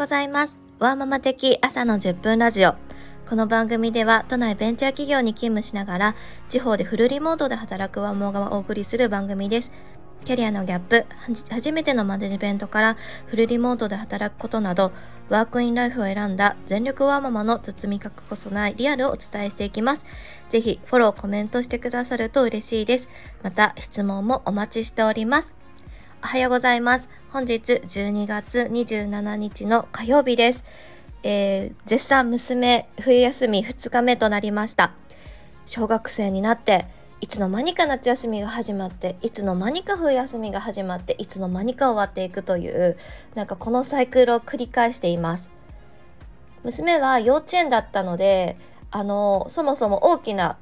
ございますワーママ的朝の10分ラジオこの番組では都内ベンチャー企業に勤務しながら地方でフルリモートで働くワンモーがお送りする番組ですキャリアのギャップ、初めてのマネジメントからフルリモートで働くことなど、ワークインライフを選んだ全力ワーママの包み隠さないリアルをお伝えしていきます。ぜひフォロー、コメントしてくださると嬉しいです。また質問もお待ちしております。おはようございます。本日12月27日の火曜日です。えー、絶賛娘冬休み2日目となりました。小学生になっていつの間にか夏休みが始まっていつの間にか冬休みが始まっていつの間にか終わっていくというなんかこのサイクルを繰り返しています娘は幼稚園だったのであのそもそも大きな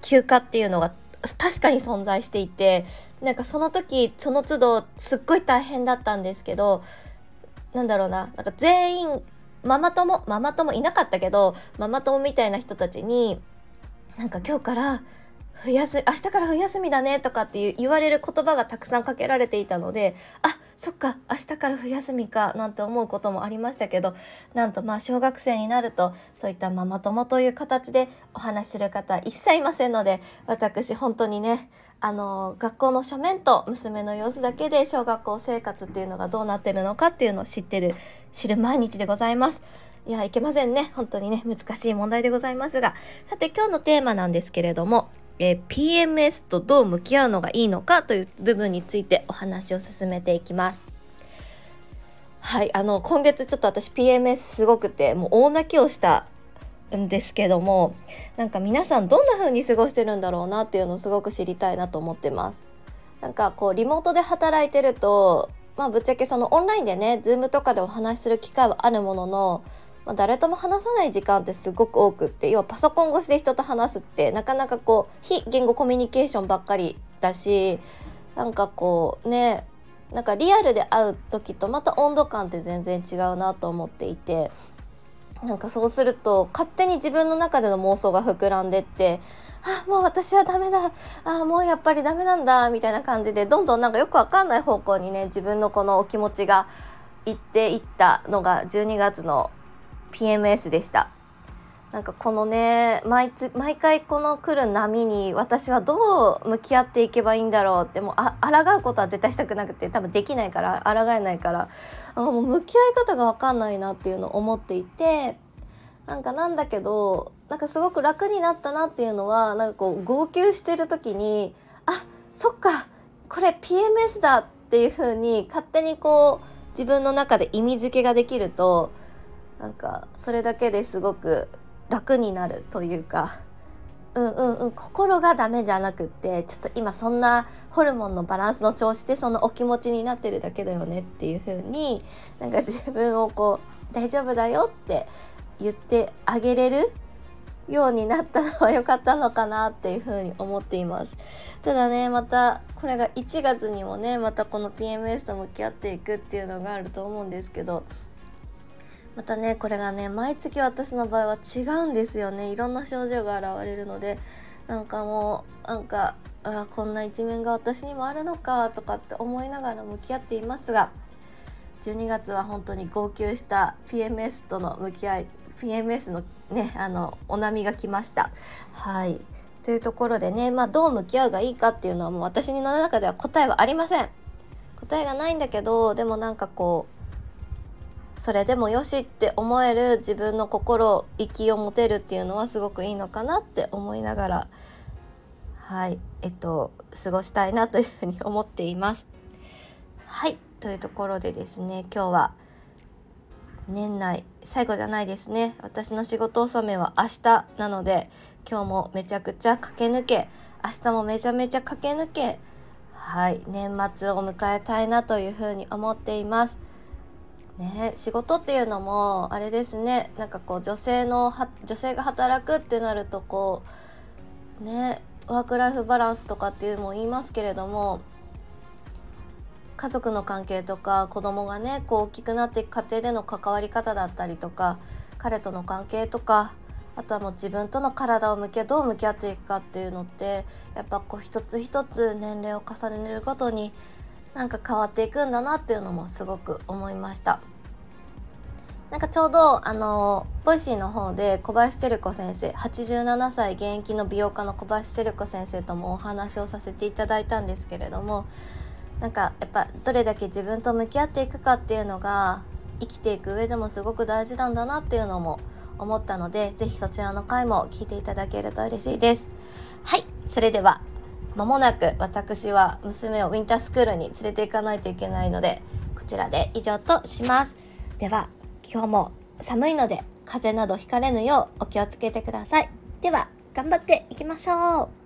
休暇っていうのが確かに存在していてなんかその時その都度すっごい大変だったんですけどなんだろうななんか全員ママ友ママ友いなかったけどママ友みたいな人たちになんか今日から冬休明日から冬休みだねとかっていう言われる言葉がたくさんかけられていたのであそっか明日から冬休みかなんて思うこともありましたけどなんとまあ小学生になるとそういったママ友という形でお話しする方一切いませんので私本当にねあの学校の書面と娘の様子だけで小学校生活っていうのがどうなってるのかっていうのを知ってる知る毎日でございます。いやいけませんね本当にね難しい問題でございますがさて今日のテーマなんですけれどもえー、PMS とどう向き合うのがいいのかという部分についてお話を進めていきます。はいあの今月ちょっと私 PMS すごくてもう大泣きをしたんですけどもなんか皆さんどんな風に過ごしてるんだろうなっていうのをすごく知りたいなと思ってます。なんかこうリモートで働いてるとまあぶっちゃけそのオンラインでね Zoom とかでお話しする機会はあるもののまあ、誰とも話さない時間ってすごく多くって要はパソコン越しで人と話すってなかなかこう非言語コミュニケーションばっかりだしなんかこうねなんかリアルで会う時とまた温度感って全然違うなと思っていてなんかそうすると勝手に自分の中での妄想が膨らんでってあもう私はダメだあもうやっぱりダメなんだみたいな感じでどんどんなんかよくわかんない方向にね自分のこのお気持ちがいっていったのが12月の PMS でした。なんかこのね毎つ毎回この来る波に私はどう向き合っていけばいいんだろうってもうあ抗うことは絶対したくなくて多分できないから抗えないからあもう向き合い方が分かんないなっていうのを思っていてなんかなんだけどなんかすごく楽になったなっていうのはなんかこう号泣してる時にあそっかこれ PMS だっていう風に勝手にこう自分の中で意味付けができるとなんかそれだけですごく楽になるというかうんうんうん心がダメじゃなくってちょっと今そんなホルモンのバランスの調子でそのお気持ちになってるだけだよねっていう風になんか自分をこう大丈夫だよって言ってあげれるようになったのは良かったのかなっていうふうに思っています。ただねまたこれが1月にもねまたこの PMS と向き合っていくっていうのがあると思うんですけどまたねこれがね毎月私の場合は違うんですよね。いろんな症状が現れるので。なんかもうなんかあこんな一面が私にもあるのかとかって思いながら向き合っていますが12月は本当に号泣した PMS との向き合い PMS のねあのお波が来ました。はい。というところでねまあどう向き合うがいいかっていうのはもう私の中では答えはありません。答えがないんだけどでもなんかこうそれでもよしって思える自分の心意気を持てるっていうのはすごくいいのかなって思いながらはいえっと過ごしたいなというふうに思っています。はいというところでですね今日は年内最後じゃないですね私の仕事納めは明日なので今日もめちゃくちゃ駆け抜け明日もめちゃめちゃ駆け抜けはい年末を迎えたいなというふうに思っています。ね、仕事っていうのもあれですねなんかこう女性の女性が働くってなるとこうねワークライフバランスとかっていうのも言いますけれども家族の関係とか子供がねこう大きくなっていく過程での関わり方だったりとか彼との関係とかあとはもう自分との対話、向きどう向き合っていくかっていうのってやっぱこう一つ一つ年齢を重ねるごとになんか変わっていくんだなっていうのもすごく思いました。なんかちょうどあの Voicy の方で小林照子先生87歳現役の美容家の小林照子先生ともお話をさせていただいたんですけれどもなんかやっぱどれだけ自分と向き合っていくかっていうのが生きていく上でもすごく大事なんだなっていうのも思ったので是非そちらの回も聞いていただけると嬉しいです。はいそれでは間もなく私は娘をウィンタースクールに連れて行かないといけないのでこちらで以上とします。では今日も寒いので風邪などひかれぬようお気をつけてください。では頑張っていきましょう。